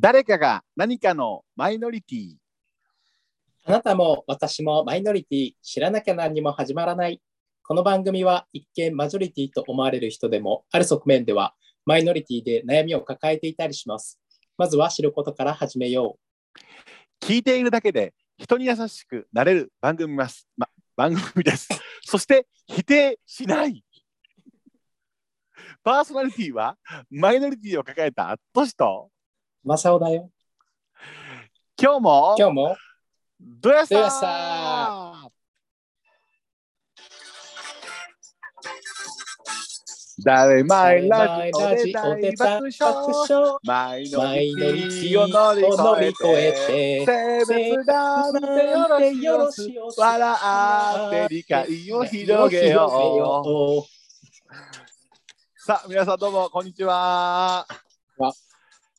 誰かが何かのマイノリティあなたも私もマイノリティ知らなきゃ何にも始まらない。この番組は一見マジョリティと思われる人でもある側面ではマイノリティで悩みを抱えていたりします。まずは知ることから始めよ聞いているだけで人に優しくなれる番組ます、ま、番組です。そして否定しない。パーソナリティはマイノリティを抱えたトシと。う。マサオだよ。今日も今日もどやさど誰マイラジオで大で爆笑笑マイノマイノリリテティを乗り越越ええてて性別なんてよろしよし笑って理解を広げようさあ皆さんどうもこんにちは。わ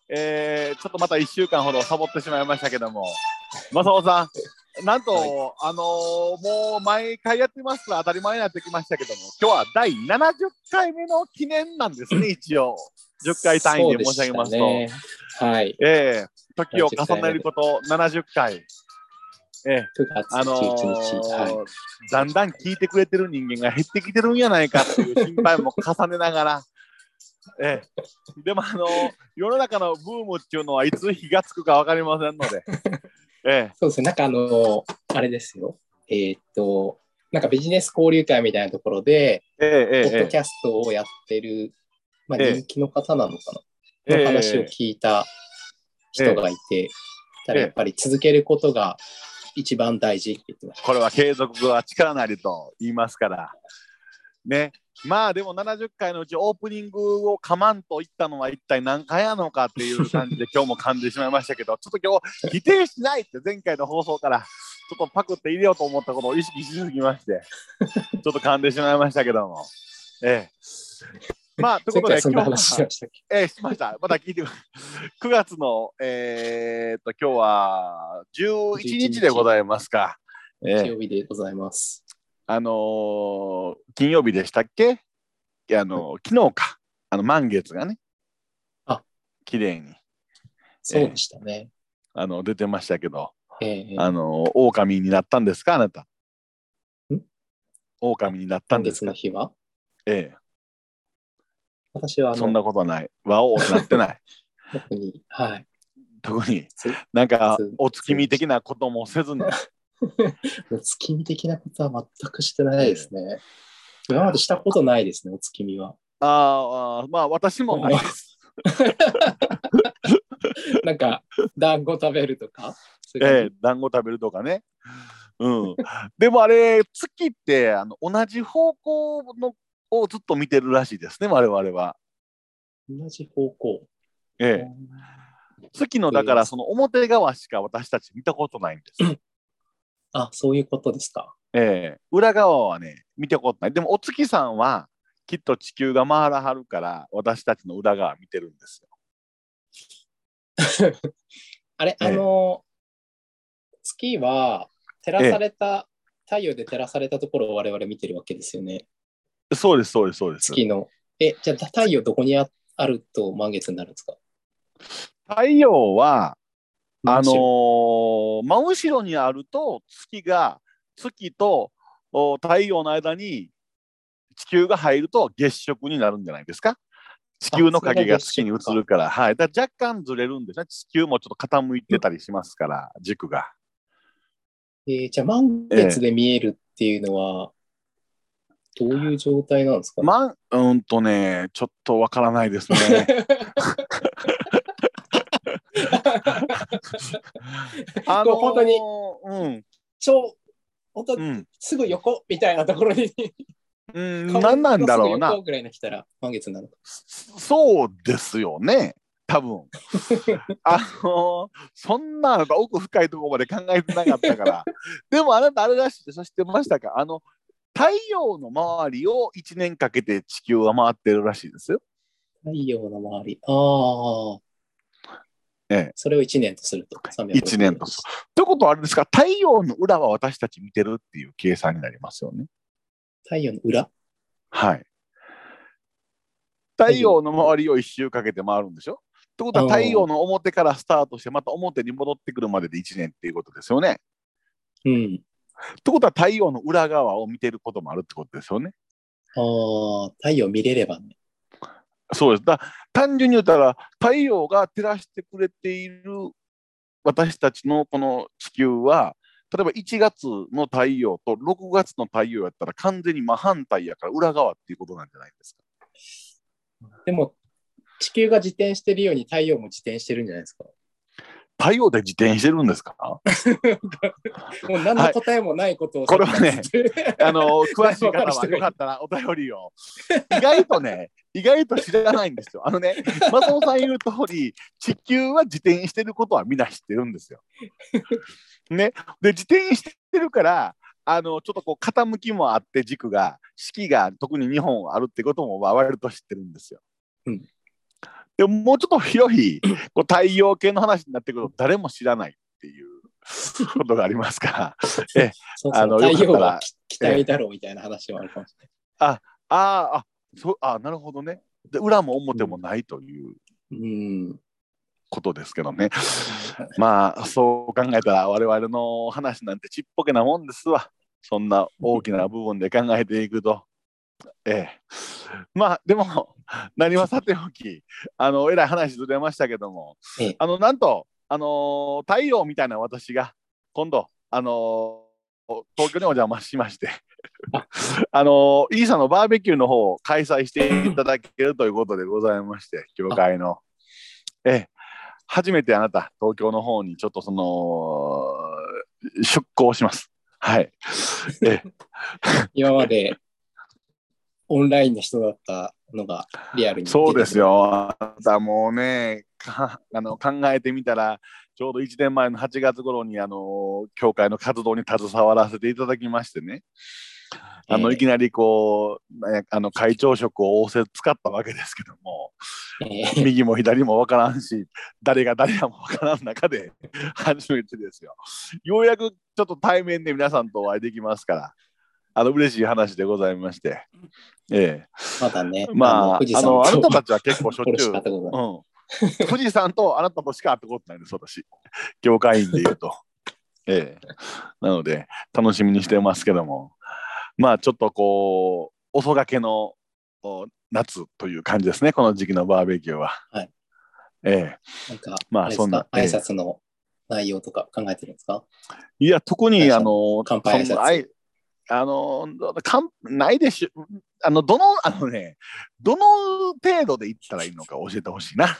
えー、ちょっとまた1週間ほどサボってしまいましたけども。正雄さんなんと、はい。あのーもう毎回やってます当たり前になってきましたけども今日は第70回目の記念なんですね一応。10回単位で申し上げますと、ね。はい。ええ時を重ねること70回。ええ9月あの11日。はい。ーだんだん聞いてくれてる人間が減ってきてるんやないかっていう心配も重ねながら、ええ、でもあの世の中のブームっていうのはいつ火がつくか分かりませんので、えそうですね、なんかあの、あれですよ。えーっと、なんかビジネス交流会みたいなところで、ええええポッドキャストをやってる、まあ、ええ。人気の方なのかな、ええの話を聞いた人がいて、ただやっぱり続けることが一番大事って言ってましこれは継続は力なりと言いますから。ね。まあでも70回のうちオープニングをかまんと言ったのは一体何回やのかっていう感じで 今日も噛んでしまいましたけど、ちょっと今日否定しないって前回の放送からちょっとパクって入れようと思ったことを意識しすぎまして、ちょっと噛んでしまいましたけども。ええ。まあ、ということで今日はええ、しました。また聞いてく9 月の、えーっと、今日は11日でございますか。ええ日曜日でございます。あのー金曜日でしたっけ？あのー昨日か。あの、満月がね。あ綺麗に、そうでしたね。あの、出てましたけど、ええあのー狼になったんですか？あなた。ん？狼になったんですか？今月の日は？え私はあえ、そんなの、ことない。和王なってない。特に、はい。特につなんかつお月見的なこともせずに。お月見的なことは全くしてないですね。今までしたことないですね、お月見は。あーあー、まあ私もないです。なんか、団子食べるとか？ええ団子食べるとかね。うん、でもあれ月ってあの同じ方向のをずっと見てるらしいですね我々は。同じ方向。ええ、月のだからその表側しか私たち見たことないんです。あ、そういうことですか。ええ、裏側はね見たことない。でもお月さんはきっと地球が回らはるから私たちの裏側見てるんですよ。あれ、ええあの、月は照らされた、太陽で照らされたところを我々見てるわけですよね。そうですそうですそうです。月の。え、じゃあ太陽どこにああると満月になるんですか？太陽はあの真後ろー真後ろにあると月が月とお太陽の間に地球が入ると月食になるんじゃないですか？地球の影が月に映るから、はい、だ若干ずれるんですね。地球もちょっと傾いてたりしますから、軸が。えーじゃあ満月で見えるっていうのは、どういう状態なんですか、まん、うんとね、ちょっとわからないですね。あこう本当にうん、超、本当うん、すぐ横みたいなところに、うん、何なんだろうなすぐらいに来たら満月なのか。そうですよね、多分 あのそんな奥深いところまで考えてなかったから。でもあなたあれらしいでしょ知ってましたか？あの太陽の周りを1年かけて地球は回ってるらしいですよ。太陽の周り。ああ。ええそれを1年とすると。1年とすということはあれですか、太陽の裏は私たち見てるっていう計算になりますよね。太陽の裏？はい。太陽の周りを一周かけて回るんでしょ？ってことは太陽の表からスタートしてまた表に戻ってくるまでで1年っていうことですよね。うん。ってことは太陽の裏側を見てることもあるってことですよね。ああ、太陽見れればね。そうです。だ単純に言ったら太陽が照らしてくれている私たちのこの地球は例えば1月の太陽と6月の太陽やったら完全に真反対やから裏側っていうことなんじゃないですか。でも、地球が自転してるように太陽も自転してるんじゃないですか。太陽で自転してるんですか？もう何の答えもないことを、これはねあの詳しい方はよかったら お便りを。意外とね、意外と知らないんですよ。あのね、松尾さん言う通り、地球は自転してることはみんな知ってるんですよ。ね、で自転してるから、あのちょっとこう傾きもあって軸が四季が特に日本はあるってこともまあ割と知ってるんですよ。うんでももうちょっと広いこう太陽系の話になってくると誰も知らないっていうことがありますから。え そうあの太陽は期待だろうみたいな話もあるかもしれあーあ、そうあなるほどね。で裏も表もないというない。うん。ことですけどね。まあそう考えたら我々の話なんてちっぽけなもんですわ。そんな大きな部分で考えていくと。ええ。まあでも何はさておきあのえらい話ずれましたけども、ええあのなんとあの太陽みたいな私が今度あの東京にお邪魔しまして あのイーサのバーベキューの方を開催していただけるということでございまして教会の。ええ初めてあなた東京の方にちょっとその出向します。はい。ええ 今までオンラインの人だったのがリアルに。そうです。よ。あなたもうねか あの考えてみたらちょうど1年前の8月頃にあの教会の活動に携わらせていただきましてねあのええいきなりこうねあの会長職を仰せ使ったわけですけどもえー右も左も分からんし誰が誰かも分からん中で初めてですよ。ようやくちょっと対面で皆さんとお会いできますからあの嬉しい話でございまして。ええまだね、まあ、あの、あなとたたちは結構しょっちゅう、うん。富士山とあなたとしか会ったことないです、私。業界員で言うと。ええ。なので、楽しみにしてますけども、まあ、ちょっとこう、遅がけのお夏という感じですね、この時期のバーベキューは。はい。ええ。なんか、まあそんなええ挨拶の内容とか考えてるんですか？いや、特に、あの、乾杯挨拶あの、かんないでしょ。あの、どの、あのね、どの程度で言ったらいいのか教えてほしいな。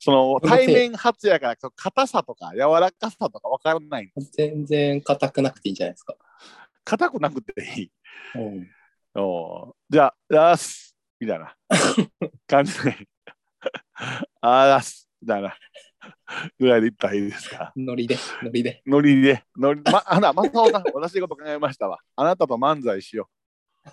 その対面初やから、硬さとか柔らかさとか分からない。全然硬くなくていいんじゃないですか。硬くなくていい。うん、おじゃあ、やーす、みたいな 感じで。あーやーす、みたいなぐらいで言ったらいいですか？ノリで、ノリで。ノリで、ノリ、ま、あな、まさおさん、私のこと考えましたわ。あなたと漫才しよう。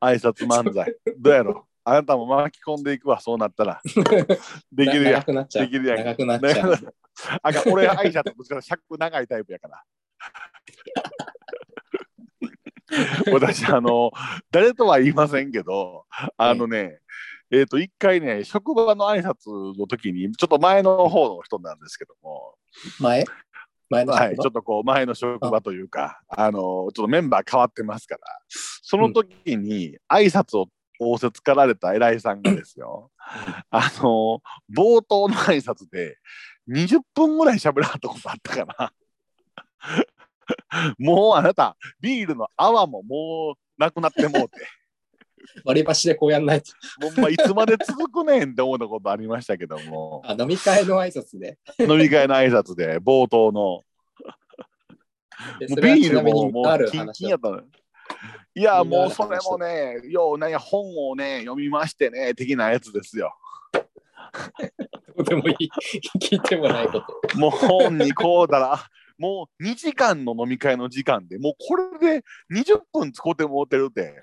挨拶漫才。どうやろ？あなたも巻き込んでいくわ、そうなったら。できるや長くなっちゃう。できるやん長くなっちゃう。あかん俺、挨拶ぶつから尺長いタイプやから。私、あの、誰とは言いませんけど、あのね、えっ、と、一回ね、職場の挨拶の時に、ちょっと前の方の人なんですけども、前？前のはい、ちょっとこう前の職場というか、あのちょっとメンバー変わってますから、その時に挨拶を仰せつかられた偉いさんがですよ、あの冒頭の挨拶で20分ぐらい喋らはったことあったかな。もうあなた、ビールの泡ももうなくなってもうて、割り箸でこうやんないと。もうまあいつまで続くねんって思ったことありましたけども、あ飲み会の挨拶で。飲み会の挨拶で冒頭の。ビールももうキンキンやったの。いや、もうそれもね、ようね、本をね、読みましてね、的なやつですよ。どうでもいい。聞いてもないこと。もう本にこうだら、もう2時間の飲み会の時間でもうこれで20分使うてもうてるって、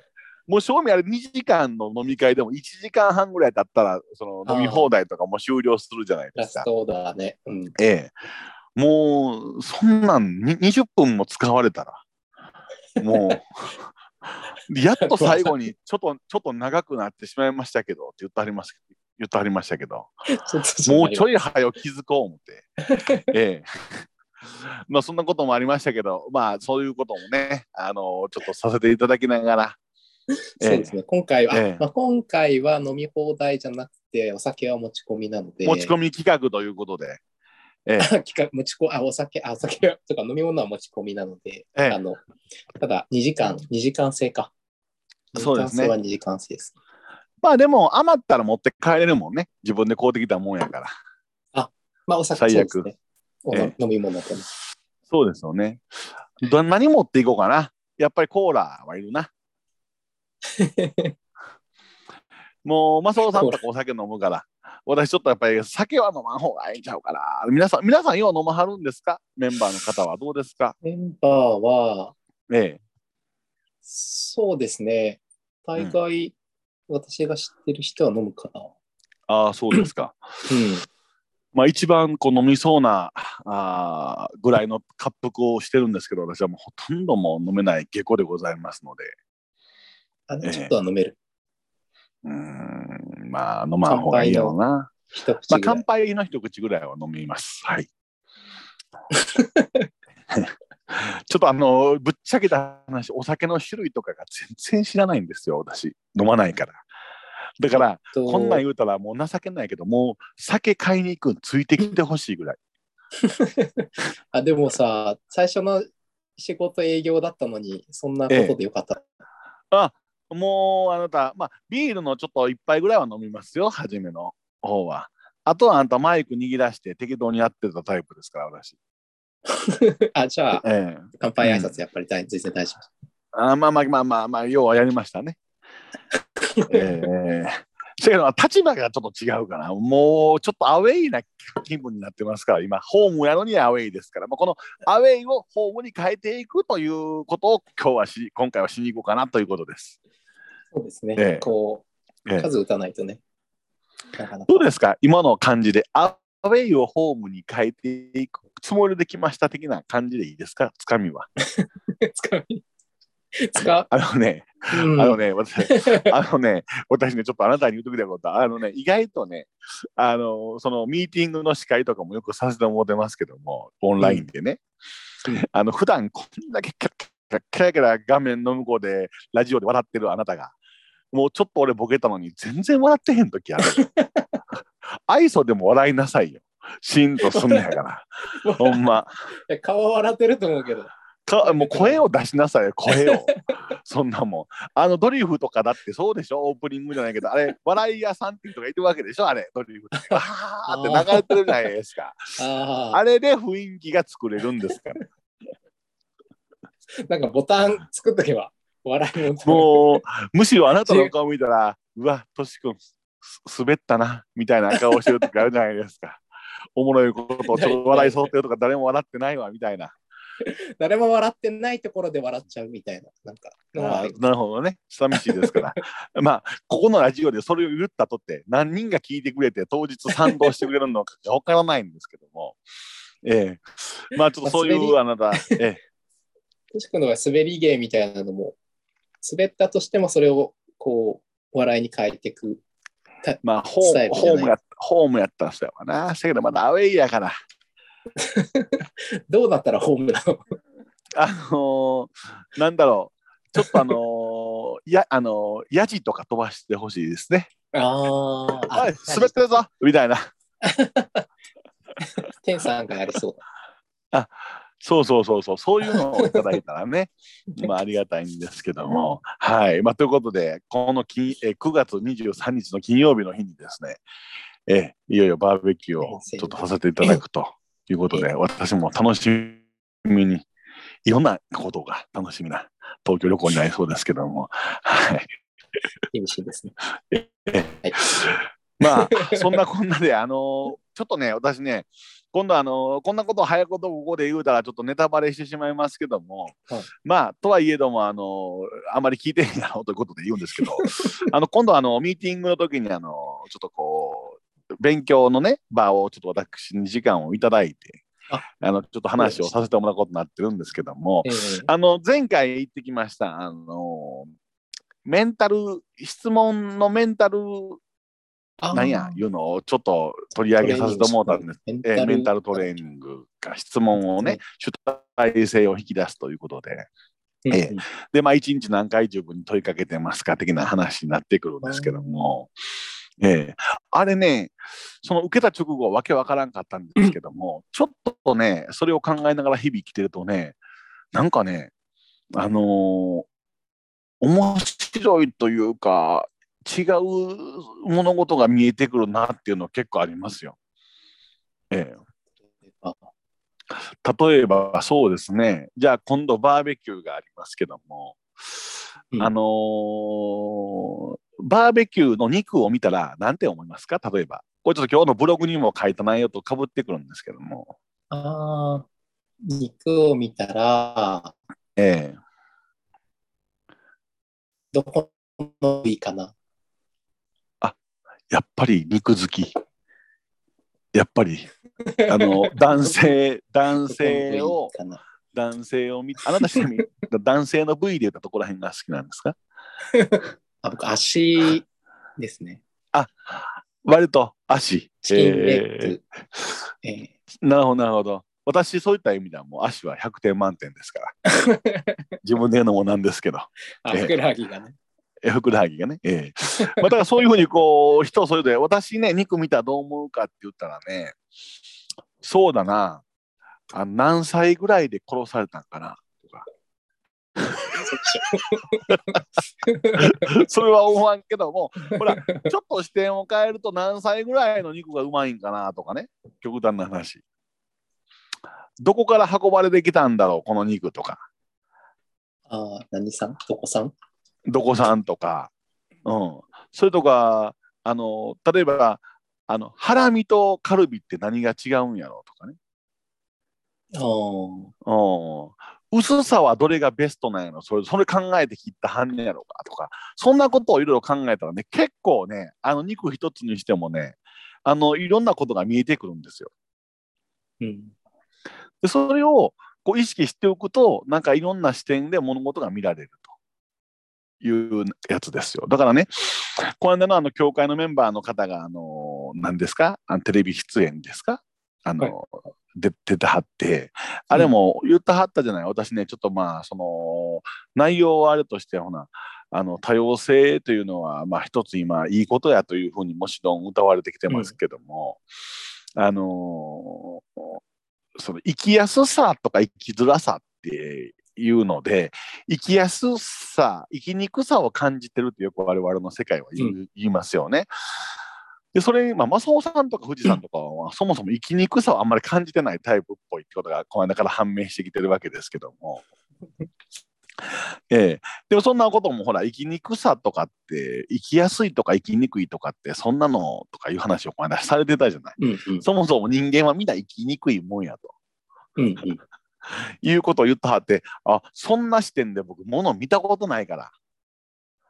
もう正味あれ2時間の飲み会でも1時間半ぐらい経ったら、その飲み放題とかも終了するじゃないですか。ラストオーダーね。うん。ええ。もう、そんなんに20分も使われたら、もう、やっと最後にちょっと、ちょっと長くなってしまいましたけどって言ってはります言ってはりましたけど、もうちょい早く気づこう思って。ええ。まあそんなこともありましたけど、まあそういうこともね、あのちょっとさせていただきながら、そうですね。今回は、ええまあ、今回は飲み放題じゃなくて、お酒は持ち込みなので、持ち込み企画ということで、ええ、企画持ちこあお酒、あお酒はとか飲み物は持ち込みなので、ええあのただ2時間、2時間制か。そうですね2時間制は2時間制です。まあでも余ったら持って帰れるもんね、自分で買うてきたもんやから。まあお酒最悪ね。おえ飲み物とね。そうですよね。ど何持っていこうかな。やっぱりコーラはいるな。もう、マサオさんとかお酒飲むから、私ちょっとやっぱり酒は飲まん方がいいんちゃうかな。皆さん、皆さんよう飲まはるんですか？メンバーの方はどうですか？メンバーは、ええ。そうですね。大概、私が知ってる人は飲むかな。ああ、そうですか。うん。まあ一番こう飲みそうなあーぐらいの滑腹をしてるんですけど、私はもうほとんどもう飲めない下戸でございますので、あでもええちょっとは飲める。うーん、まあ飲まん方がいいやろうな。一口まあ。乾杯の一口ぐらいは飲みます。はい。ちょっとあの、ぶっちゃけた話、お酒の種類とかが全然知らないんですよ、私。飲まないから。だから、とこんなん言うたらもう情けないけど、もう酒買いに行くんついてきてほしいぐらい。あでもさ、最初の仕事営業だったのに、そんなことでよかった。あ、もうあなた、まあ、ビールのちょっと一杯ぐらいは飲みますよ、初めの方は。あとはあんたマイク握らして適当にやってたタイプですから、私。あ、じゃあ、ええ乾杯挨拶やっぱり大全然大丈夫。あまあまあまあまあまあ、要はやりましたね。ええせやけど立場がちょっと違うかな。もうちょっとアウェイな気分になってますから、今、ホームやのにアウェイですから、まあ、このアウェイをホームに変えていくということを今日はし、今回はしに行こうかなということです。そうですね。ええこう、ええ数打たないとね。なかなかどうですか？今の感じで、アウェイをホームに変えていくつもりできました的な感じでいいですか？つかみは。使う。使う。あのね、うんあのね、私、あのね、私ね、ちょっとあなたに言うときたこと、あのね、意外とね、あの、そのミーティングの司会とかもよくさせてもらってますけども、オンラインでね、うんあの、普段こんだけキャッキャッキャラキャラ画面の向こうで、ラジオで笑ってるあなたが、もうちょっと俺ボケたのに全然笑ってへんときある。愛想でも笑いなさいよ。シーンとすんのやから。ほんま。顔は笑ってると思うけど。かもう声を出しなさいよ、声を。そんなもん。あのドリフとかだってそうでしょ、オープニングじゃないけど、あれ、笑い屋さんっていう人がいるわけでしょ、あれ、ドリフって。わーって流れてるじゃないですか。ああ、あれで雰囲気が作れるんですから。なんかボタン作っとけば、笑いも。もう、むしろあなたの顔見たら、うわ、とし君、す滑ったな、みたいな顔してる時あるじゃないですか。おもろいことをちょっと笑いそうってるとか、誰も笑ってないわ、みたいな。誰も笑ってないところで笑っちゃうみたいな。なんか、なるほどね。寂しいですから。まあ、ここのラジオでそれを言ったとって、何人が聞いてくれて、当日賛同してくれるのか わからないんですけども。ええまあ、ちょっとそういう、あなた、ええとしくんのが滑り芸みたいなのも、滑ったとしてもそれをこう、笑いに変えていく。まあ、ホームホームやホームやったらそうやわな。せやけど、まだアウェイやから。どうなったらホームなの？あのーなんだろう。ちょっとあのー や、あのーヤジとか飛ばしてほしいですね。あおあい、滑ってるぞみたいな。天さんがやりそうそうそうそうそう、そういうのをいただいたらね、まあありがたいんですけども。はい。まあ、ということで、この金え9月23日の金曜日の日にですね、えいよいよバーベキューをちょっとさせていただくということで、私も楽しみに、いろんなことが楽しみな東京旅行になりそうですけども、はい。厳しいですね。えはいまあ、そんなこんなで、あのちょっとね、私ね、今度あのこんなこと早いことここで言うたらちょっとネタバレしてしまいますけども、はい。まあとはいえどもあのあまり聞いてへんやろうということで言うんですけど あの今度あのミーティングの時にあのちょっとこう勉強のね場をちょっと私に時間をいただいてあ。あのちょっと話をさせてもらうことになってるんですけどもええ。あの前回行ってきましたあのメンタル質問のメンタルあなんやいうのをちょっと取り上げさせてもらったんです。メンえーメンタルトレーニングが質問をね、主体性を引き出すということで、うんええ。で、まあ、一日何回自分に問いかけてますか的な話になってくるんですけども、ええ。あれね、その受けた直後はわけわからんかったんですけども、ちょっとね、それを考えながら日々生きてるとね、なんかね、あのー面白いというか、違う物事が見えてくるなっていうのは結構ありますよ。えあ。え、例えばそうですね、じゃあ今度バーベキューがありますけども、うん。あのーバーベキューの肉を見たら何て思いますか？例えば。これちょっと今日のブログにも書いた内容とかぶってくるんですけども。あー。肉を見たら、ええ。どこの部位かな？やっぱり肉好き。やっぱり、あの、男性、男性を、男性を見あなたちなみに 男性の部位で言ったところら辺が好きなんですか？あ僕、足ですね。割と足。チキンレッえグ。ええーなるほど、なるほど。私、そういった意味ではもう足は100点満点ですから。自分で言うのもなんですけど。あ、ええふくらはぎがね。えふくらはぎがね。ええまあ、だからそういうふうにこう、人それぞれ、私ね、肉見たらどう思うかって言ったらね、そうだな、あ何歳ぐらいで殺されたんかなとか、それは思わんけども、ほら、ちょっと視点を変えると何歳ぐらいの肉がうまいんかなとかね、極端な話。どこから運ばれてきたんだろう、この肉とか。あー何さん？どこさん？どこさんとか、うん、それとか、あの、例えば、あの、ハラミとカルビって何が違うんやろうとかね。あーうん。薄さはどれがベストなんやろそれ、それ考えて切ったはんねやろかとか、そんなことをいろいろ考えたらね、結構ね、あの、肉一つにしてもね、あの、いろんなことが見えてくるんですよ。うん。で、それをこう意識しておくと、なんかいろんな視点で物事が見られるというやつですよ。だからね、この間のあの、教会のメンバーの方が、あの、何ですか？あのテレビ出演ですか？あの、で出てはって、あれも言ってはったじゃない、私ね、ちょっとまあ、その、内容はあれとして、ほな、あの多様性というのは、まあ、一つ今いいことやというふうにもちろん歌われてきてますけども、あのその生きやすさとか生きづらさっていうので生きやすさ生きにくさを感じてるってよく我々の世界は言う、う言いますよね。でそれ、まあ、正雄さんとか富士山とかは、そもそも生きにくさをあんまり感じてないタイプっぽいってことがこの間から判明してきてるわけですけども。ええ、でもそんなこともほら生きにくさとかって生きやすいとか生きにくいとかってそんなのとかいう話をこの間されてたじゃない。うんうんそもそも人間はみんな生きにくいもんやとうんうん いうことを言ったはってあそんな視点で僕物を見たことないから。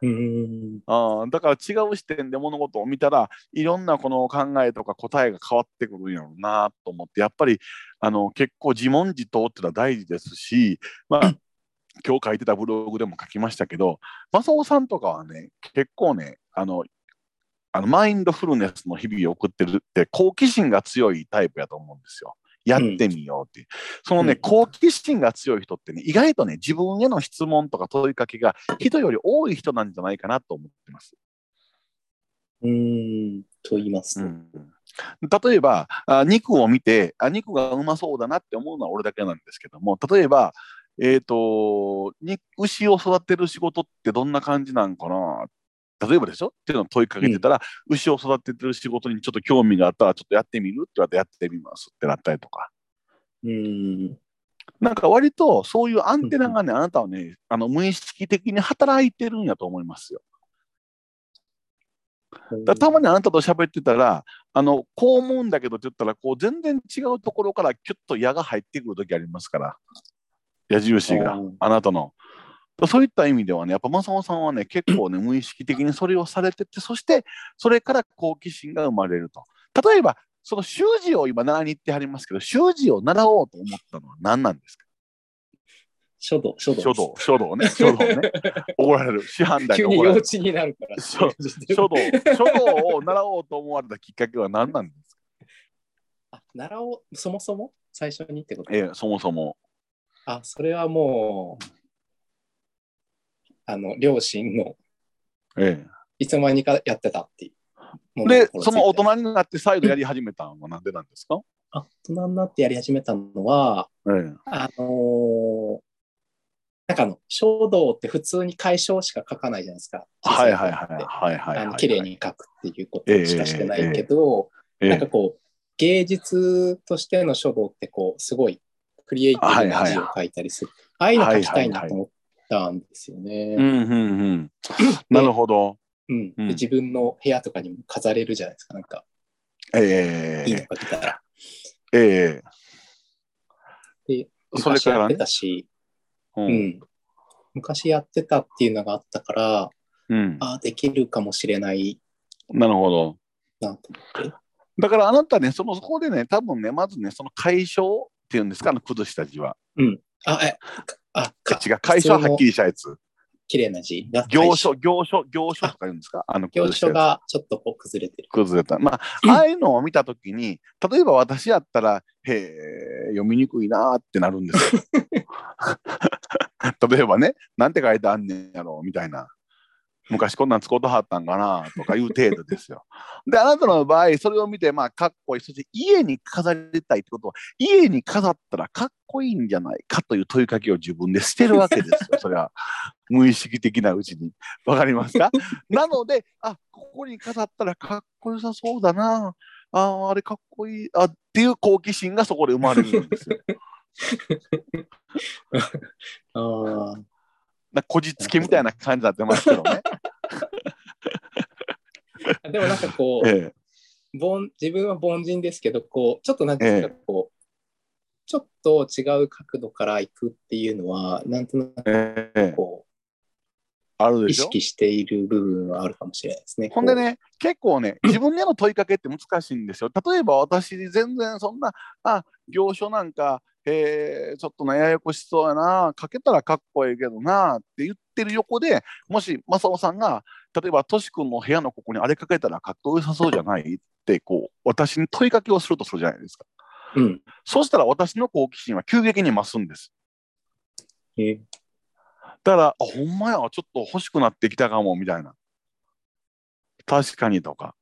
うん。あーだから違う視点で物事を見たらいろんなこの考えとか答えが変わってくるんやろうなと思ってやっぱりあの結構自問自答っていうのは大事ですしまあ今日書いてたブログでも書きましたけど正雄さんとかはね結構ねあのあのマインドフルネスの日々を送ってるって好奇心が強いタイプやと思うんですよ。やってみようっていう。そのね、うん好奇心が強い人ってね、意外とね、自分への質問とか問いかけが人より多い人なんじゃないかなと思ってます。うんと言いますと。うん、例えばあ肉を見てあ肉がうまそうだなって思うのは俺だけなんですけども例えば、えー、とに牛を育てる仕事ってどんな感じなんかな例えばでしょ？っていうのを問いかけてたら、牛を育ててる仕事にちょっと興味があったらちょっとやってみるって言われてやってみますってなったりとか。うん。なんか割とそういうアンテナがねあなたはねあの無意識的に働いてるんやと思いますよ。だたまにあなたと喋ってたら、あの、こう思うんだけどって言ったら、こう全然違うところからキュッと矢が入ってくる時ありますから、矢印がうん、あなたの。そういった意味ではね、やっぱ正雄さんはね、結構ね、無意識的にそれをされてて、そして、それから好奇心が生まれると。例えば、その習字を今習いに行ってはりますけど、習字を習おうと思ったのは何なんですか？書道、書道。書道、書道ね、書道ね。怒られる。師範代急に怒られる。に幼稚になるから。書道、書道を習おうと思われたきっかけは何なんですか？あ、習おう、そもそも？最初にってこと？ええ、そもそも。あ、それはもう、あの、両親のえいつの間にかやってたっていう。え、で、その大人人になって再度やり始めたのは何でなんですか、大人になってやり始めたのは、ええ、あのーなんかあの、書道って普通に解消しか書かないじゃないですか。はいはいはいはいはいはい。あの綺麗に書くっていうことしかしてないけど、ええ、なんかこう、芸術としての書道ってこう、すごいクリエイティブな字を書いたりする。ああいうの書きたいなと思ったんですよね。うんうんうん。なるほど。うんうんで自分の部屋とかにも飾れるじゃないですか。なんか、えいいのえが来たら。ええで、それからね？昔やってたし、う。うんん。昔やってたっていうのがあったから、うん。ああ、できるかもしれないなるほど。なと思って。だからあなたね、そのそこでね、多分ね、まずね、その解消っていうんですか、あの崩した字は。あ、え、かあ、か違う、解消ははっきりしたやつ。綺麗な字が行書、行書、行書とか言うんですか？あの行書崩したやつがちょっとこう崩れてる。崩れた。まあ、ああいうのを見たときに、例えば私やったら、へえ、読みにくいなーってなるんですよ。例えばね、なんて書いてあんねんやろみたいな。昔こんなん使うとはったんかなとかいう程度ですよ。で、あなたの場合、それを見て、まあ、かっこいい。そして家に飾りたいってことは、家に飾ったらかっこいいんじゃないかという問いかけを自分でしてるわけですよ。それは無意識的なうちに。わかりますか？なので、あ、ここに飾ったらかっこよさそうだな。ああれかっこいい。あっていう好奇心がそこで生まれるんですよ。ああ。なこじつけみたいな感じになってますけどね。でもなんかこう、え凡自分は凡人ですけど、こう、ちょっとなんていうかえこう、ちょっと違う角度から行くっていうのは、なんとなくえええこう、あるでしょ？意識している部分はあるかもしれないですね。ほんでね、結構ね、自分への問いかけって難しいんですよ。例えば私、全然そんな、あ、行書なんか、えー、ちょっとね、ややこしそうやな、書けたらかっこいいけどなって言ってる横で、もし正雄さんが、例えば、とし君の部屋のここにあれ書けたらかっこよさそうじゃないって、こう、私に問いかけをするとするじゃないですか。うん。そうしたら私の好奇心は急激に増すんです。えだから、あ、ほんまや、ちょっと欲しくなってきたかも、みたいな。確かにとか。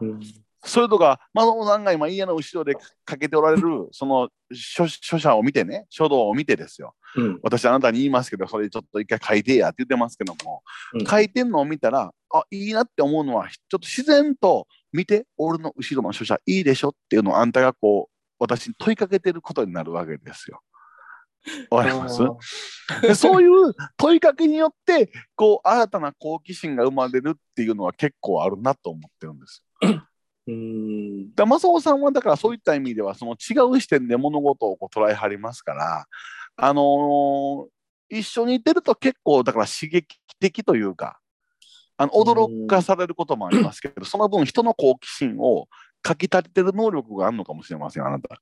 うん、それとか、正雄さんが今家の後ろでかけておられる、その書書写を見てね、書道を見てですよ。うん。私あなたに言いますけど、それちょっと一回書いてやって言ってますけども、うん書いてんのを見たら、あ、いいなって思うのは、ちょっと自然と見て、俺の後ろの書写いいでしょっていうのをあんたがこう、私に問いかけてることになるわけですよ。わかります？でそういう問いかけによって、こう、新たな好奇心が生まれるっていうのは結構あるなと思ってるんです。うん。だ正雄さんはだからそういった意味ではその違う視点で物事をこう捉えはりますから、あのー一緒にいてると結構だから刺激的というかあの驚かされることもありますけどその分人の好奇心をかき立ててる能力があるのかもしれませんあなた。あ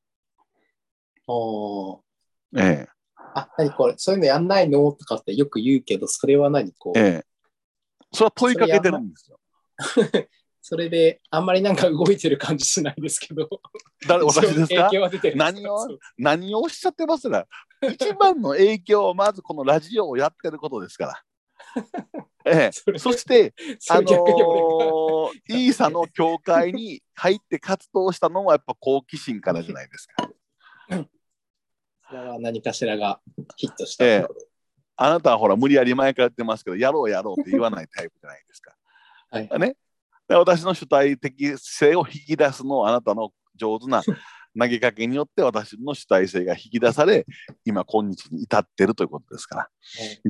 えあ。あ、何これ、そういうのやんないの？とかってよく言うけど、それは何こう、えええそれは問いかけてるんですよ。それであんまりなんか動いてる感じしないですけど、誰 私ですか？何を？何をおっしゃってますら一番の影響はまずこのラジオをやってることですから。ええ、そしてあのー、イーサの教会に入って活動したのはやっぱ好奇心からじゃないですか。それは何かしらがヒットした。ええ。あなたはほら無理やり前からやってますけど、やろうやろうって言わないタイプじゃないですか。はい。ね、で私の主体的性を引き出すのをあなたの上手な投げかけによって私の主体性が引き出され、今今日に至ってるということですから。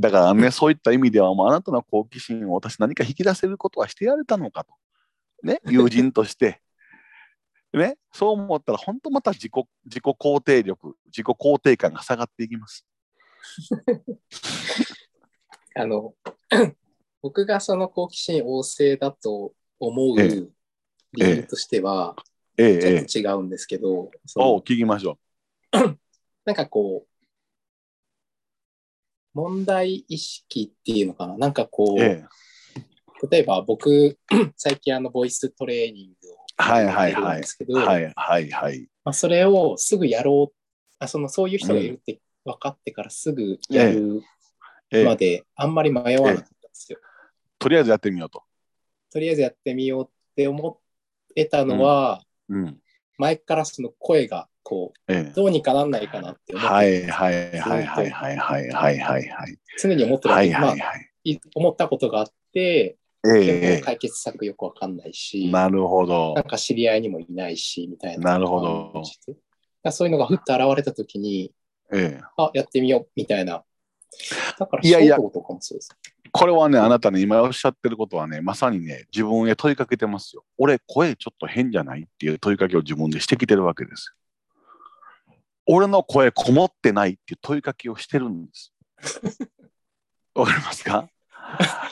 だからね、そういった意味ではもうあなたの好奇心を私何か引き出せることはしてやれたのかと。ね、友人として、ね、そう思ったら本当また自己自己肯定力、自己肯定感が下がっていきます。あの、僕がその好奇心旺盛だと思うええ。理由としては、ええ、ちょっえ。え、と違うんですけど、そお聞きましょ なんかこう、問題意識っていうのかな、なんかこう。う、ええ、例えば僕、最近あの、ボイストレーニングをはいはいやるんはいですけど、はいはいはい。まあ、それをすぐやろうあその、そういう人がいるって分かってからすぐやるええ、まで、あんまり迷わなかったんですよ。とりあえずやってみようと。とりあえずやってみようって思えたのは、うん。前からその声がこえう、どうにかなんないかなってえ、思って、はいはいはいはいはいはいはいはいはい。常に思ってるはいまあはいはい。い思ったことがあって、ええ、解決策よくわかんないし、なるほどなん。か知り合いにもいないし、みたいな。なるほどそういうのがふっと現れたときに、ええ。あ、やってみよう、みたいな。だから、いやいやとかもそうです。これはね、あなたね、今おっしゃってることはね、まさにね、自分へ問いかけてますよ。俺、声ちょっと変じゃないっていう問いかけを自分でしてきてるわけですよ。俺の声こもってないっていう問いかけをしてるんです。わかりますか？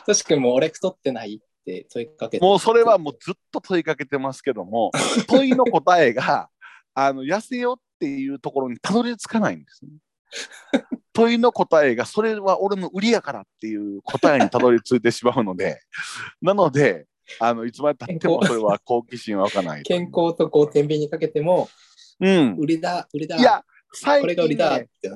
確かにもう俺太ってないって問いかけて。もうそれはもうずっと問いかけてますけども、問いの答えが、あの、痩せよっていうところにたどり着かないんですね。問いの答えが、それは俺の売りやからっていう答えにたどり着いてしまうので、なので、あのいつまでたってもそれは好奇心は湧かない。健康とこう天秤にかけても、うん。売りだ、売りだ、いや、最これが売り近、だっね、て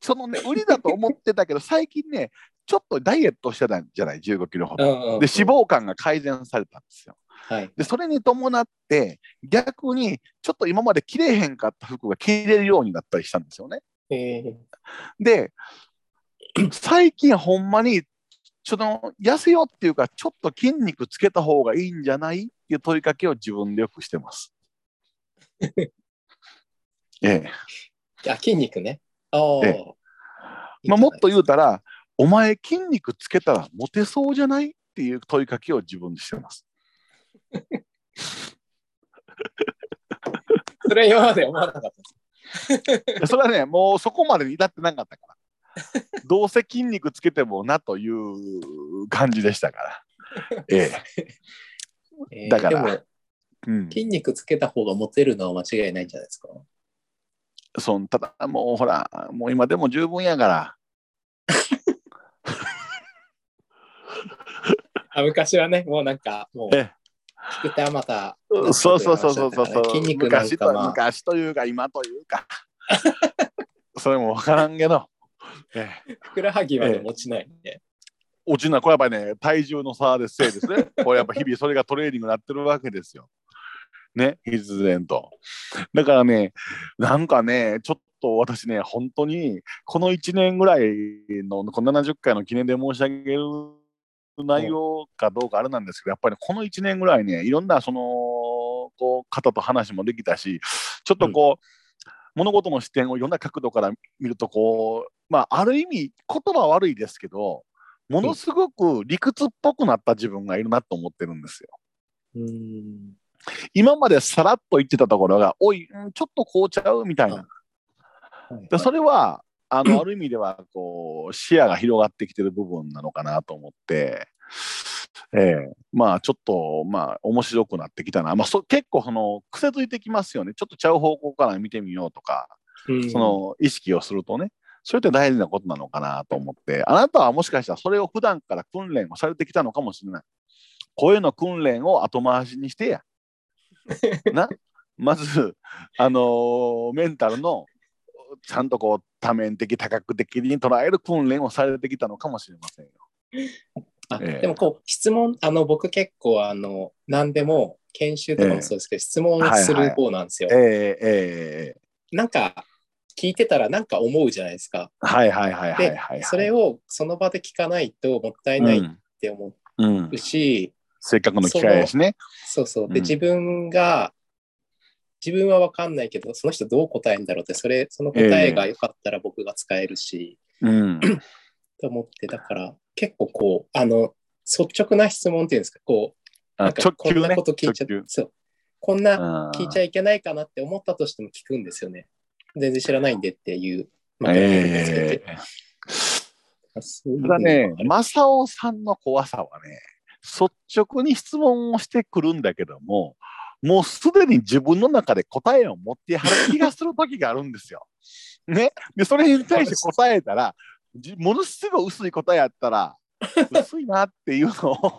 そのね、売りだと思ってたけど、最近ね、ちょっとダイエットしてたんじゃない、15キロほゃうど。うんうんで、脂肪肝が改善されたんですよ。はい。で、それに伴って、逆に、ちょっと今まで着れへんかった服が着れるようになったりしたんですよね。えーで、最近ほんまに、ちょっと痩せようっていうか、ちょっと筋肉つけた方がいいんじゃないっていう問いかけを自分でよくしてます。ええ。あ、筋肉ね。ああ。えまあ、もっと言うたら、お前筋肉つけたらモテそうじゃないっていう問いかけを自分でしてます。それは今まで思わなかったです。でそれはね、もうそこまでに至ってなかったから。どうせ筋肉つけてもなという感じでしたから。ええーだから。うん、筋肉つけた方がモテるのは間違いないんじゃないですか？そんただもうほら、もう今でも十分やから。あ昔はね、もうなんか、もう、え菊田また、そうそうそうそうそうそう。筋肉なん昔とかまあ、昔というか今というか。それも分からんけど。ええふくらはぎまで持ちないんで。落ちない、これやっぱりね、体重の差でせいですね。これやっぱ日々それがトレーニングになってるわけですよ。ね、必然と。だからね、なんかね、ちょっと私ね、本当にこの1年ぐらいのこの70回の記念で申し上げる内容かどうかあれなんですけど、やっぱりこの1年ぐらいね、いろんなそのこう方と話もできたし、ちょっとこう、物事の視点をいろんな角度から見るとこう、まあ、ある意味言葉は悪いですけど、ものすごく理屈っぽくなった自分がいるなと思ってるんですよ。うん。今までさらっと言ってたところが、おい、うんちょっとこうちゃうみたいな。はいでそれは、あの、ある意味では、こう、視野が広がってきてる部分なのかなと思って、ええまあ、ちょっと、まあ、面白くなってきたな。まあ、そ結構、その、癖づいてきますよね。ちょっとちゃう方向から見てみようとか、うんその、意識をするとね。それって大事なことなのかなと思って、あなたはもしかしたらそれを普段から訓練をされてきたのかもしれない。声の訓練を後回しにしてや。なまず、あのーメンタルのちゃんとこう多面的、多角的に捉える訓練をされてきたのかもしれませんよ。あええでもこう質問あの僕結構あの何でも研修とかもそうですけど、質問する方なんですよ。ええええなんか聞いてたらなんか思うじゃないですか。はいはいはいはいではい。それをその場で聞かないともったいないっうんて思うんうし、せっかくの機会やしね。そうそう。で、うん自分が自分は分かんないけどその人どう答えるんだろうってそれその答えが良かったら僕が使えるし、うん。と思ってだから結構こうあの率直な質問っていうんですかこうなんかこんなこと聞いちゃ直球そう。こんな聞いちゃいいけないかなって思ったとしても聞くんですよね。全然知らないんでっていう。まあええそういうただね正雄さんの怖さはね率直に質問をしてくるんだけどももうすでに自分の中で答えを持ってはる気がする時があるんですよ。ね、でそれに対して答えたらじものすごい薄い答えやったら薄いなっていうのをこう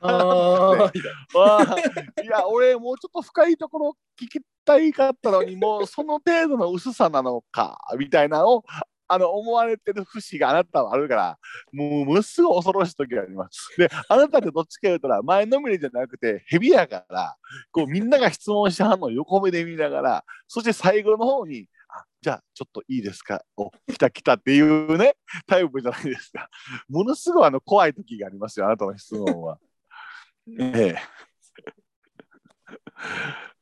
あーわあいや俺もうちょっと深いところ聞きたいかったのにもうその程度の薄さなのかみたいなのをあの思われてる節があなたはあるからもうものすごい恐ろしい時があります。であなたってどっちか言うたら前のめりじゃなくてヘビやからこうみんなが質問しはんのを横目で見ながらそして最後の方にあじゃあちょっといいですか？お来た来たっていうねタイプじゃないですか。ものすごいあの怖い時がありますよあなたの質問は。ええ。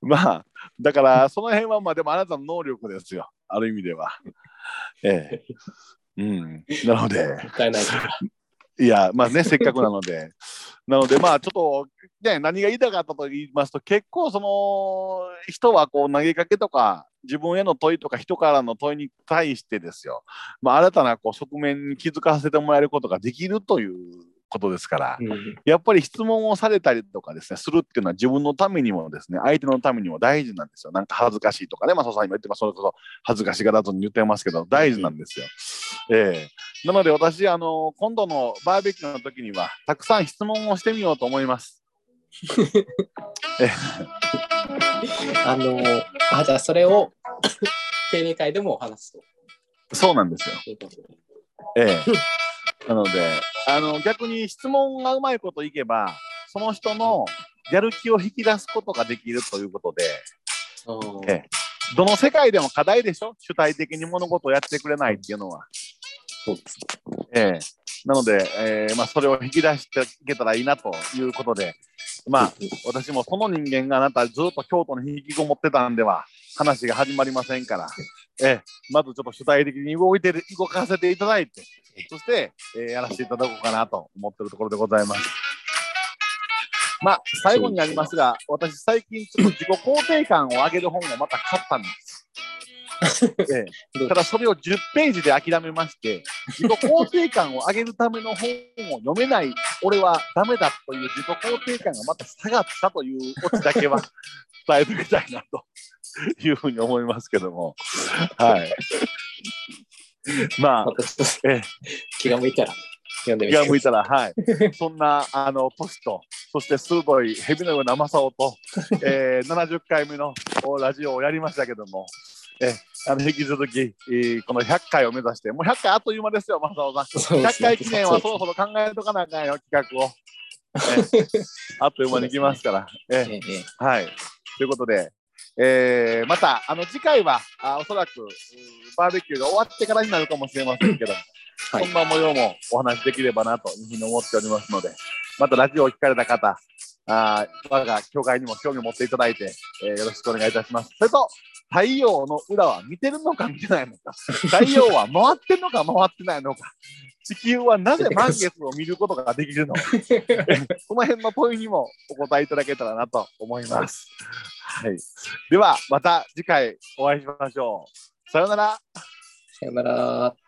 まあだからその辺はまあでもあなたの能力ですよある意味では。ええ。うん、なのでもったいないから。いやまあねせっかくなので なのでまあちょっと、ね、何が言いたかったと言いますと結構その人はこう投げかけとか自分への問いとか人からの問いに対してですよ、まあ、新たなこう側面に気づかせてもらえることができるということですから、うんやっぱり質問をされたりとかですね、するっていうのは自分のためにもですね、相手のためにも大事なんですよ。なんか恥ずかしいとかね、まあ、そうさん今言ってます、それこそ恥ずかしがらずに言ってますけど、大事なんですよ。ええなので私、あの、今度のバーベキューの時には、たくさん質問をしてみようと思います。ええあの、あ、じゃあそれを 定例会でもお話すとそうなんですよ。ええなので、あの、逆に質問がうまいこといけば、その人のやる気を引き出すことができるということで、えどの世界でも課題でしょ？主体的に物事をやってくれないっていうのは。そうですええ。なので、えーまあ、それを引き出していけたらいいなということで、まあ、私もその人間があなたずっと京都に引きこもってたんでは話が始まりませんから、ええまずちょっと主体的に動いてる動かせていただいて、そして、えーやらせていただこうかなと思ってるところでございます。まあ、最後になりますが、私最近ちょっと自己肯定感を上げる本をまた買ったんです。ええただそれを10ページで諦めまして、自己肯定感を上げるための本を読めない俺はダメだという自己肯定感がまた下がったというオチだけは伝えておきたいなと いうふうに思いますけども。はい。まあ、ええ気が向いたら読んでみて気が向いたら、はい。そんな、あの、年と、そして鋭い蛇のような甘さをと、えー、70回目のおラジオをやりましたけども、えあの引き続き、えーこの100回を目指して、もう100回あっという間ですよ、正雄さん。100ね回記念はそろそろ考えとかなあかんよ、企画を。え あっという間に来ますから。えはい。ということで、えーまた、あの次回はあおそらくバーベキューが終わってからになるかもしれませんけど、はいそんな模様もお話しできればなというふうに思っておりますので、またラジオを聞かれた方、あー我が教会にも興味を持っていただいて、えーよろしくお願いいたします。それと、太陽の裏は見てるのか見てないのか、太陽は回ってるのか回ってないのか、地球はなぜ満月を見ることができるの？か、その辺の問いにもお答えいただけたらなと思います。はい。では、また次回お会いしましょう。さようなら。さよなら。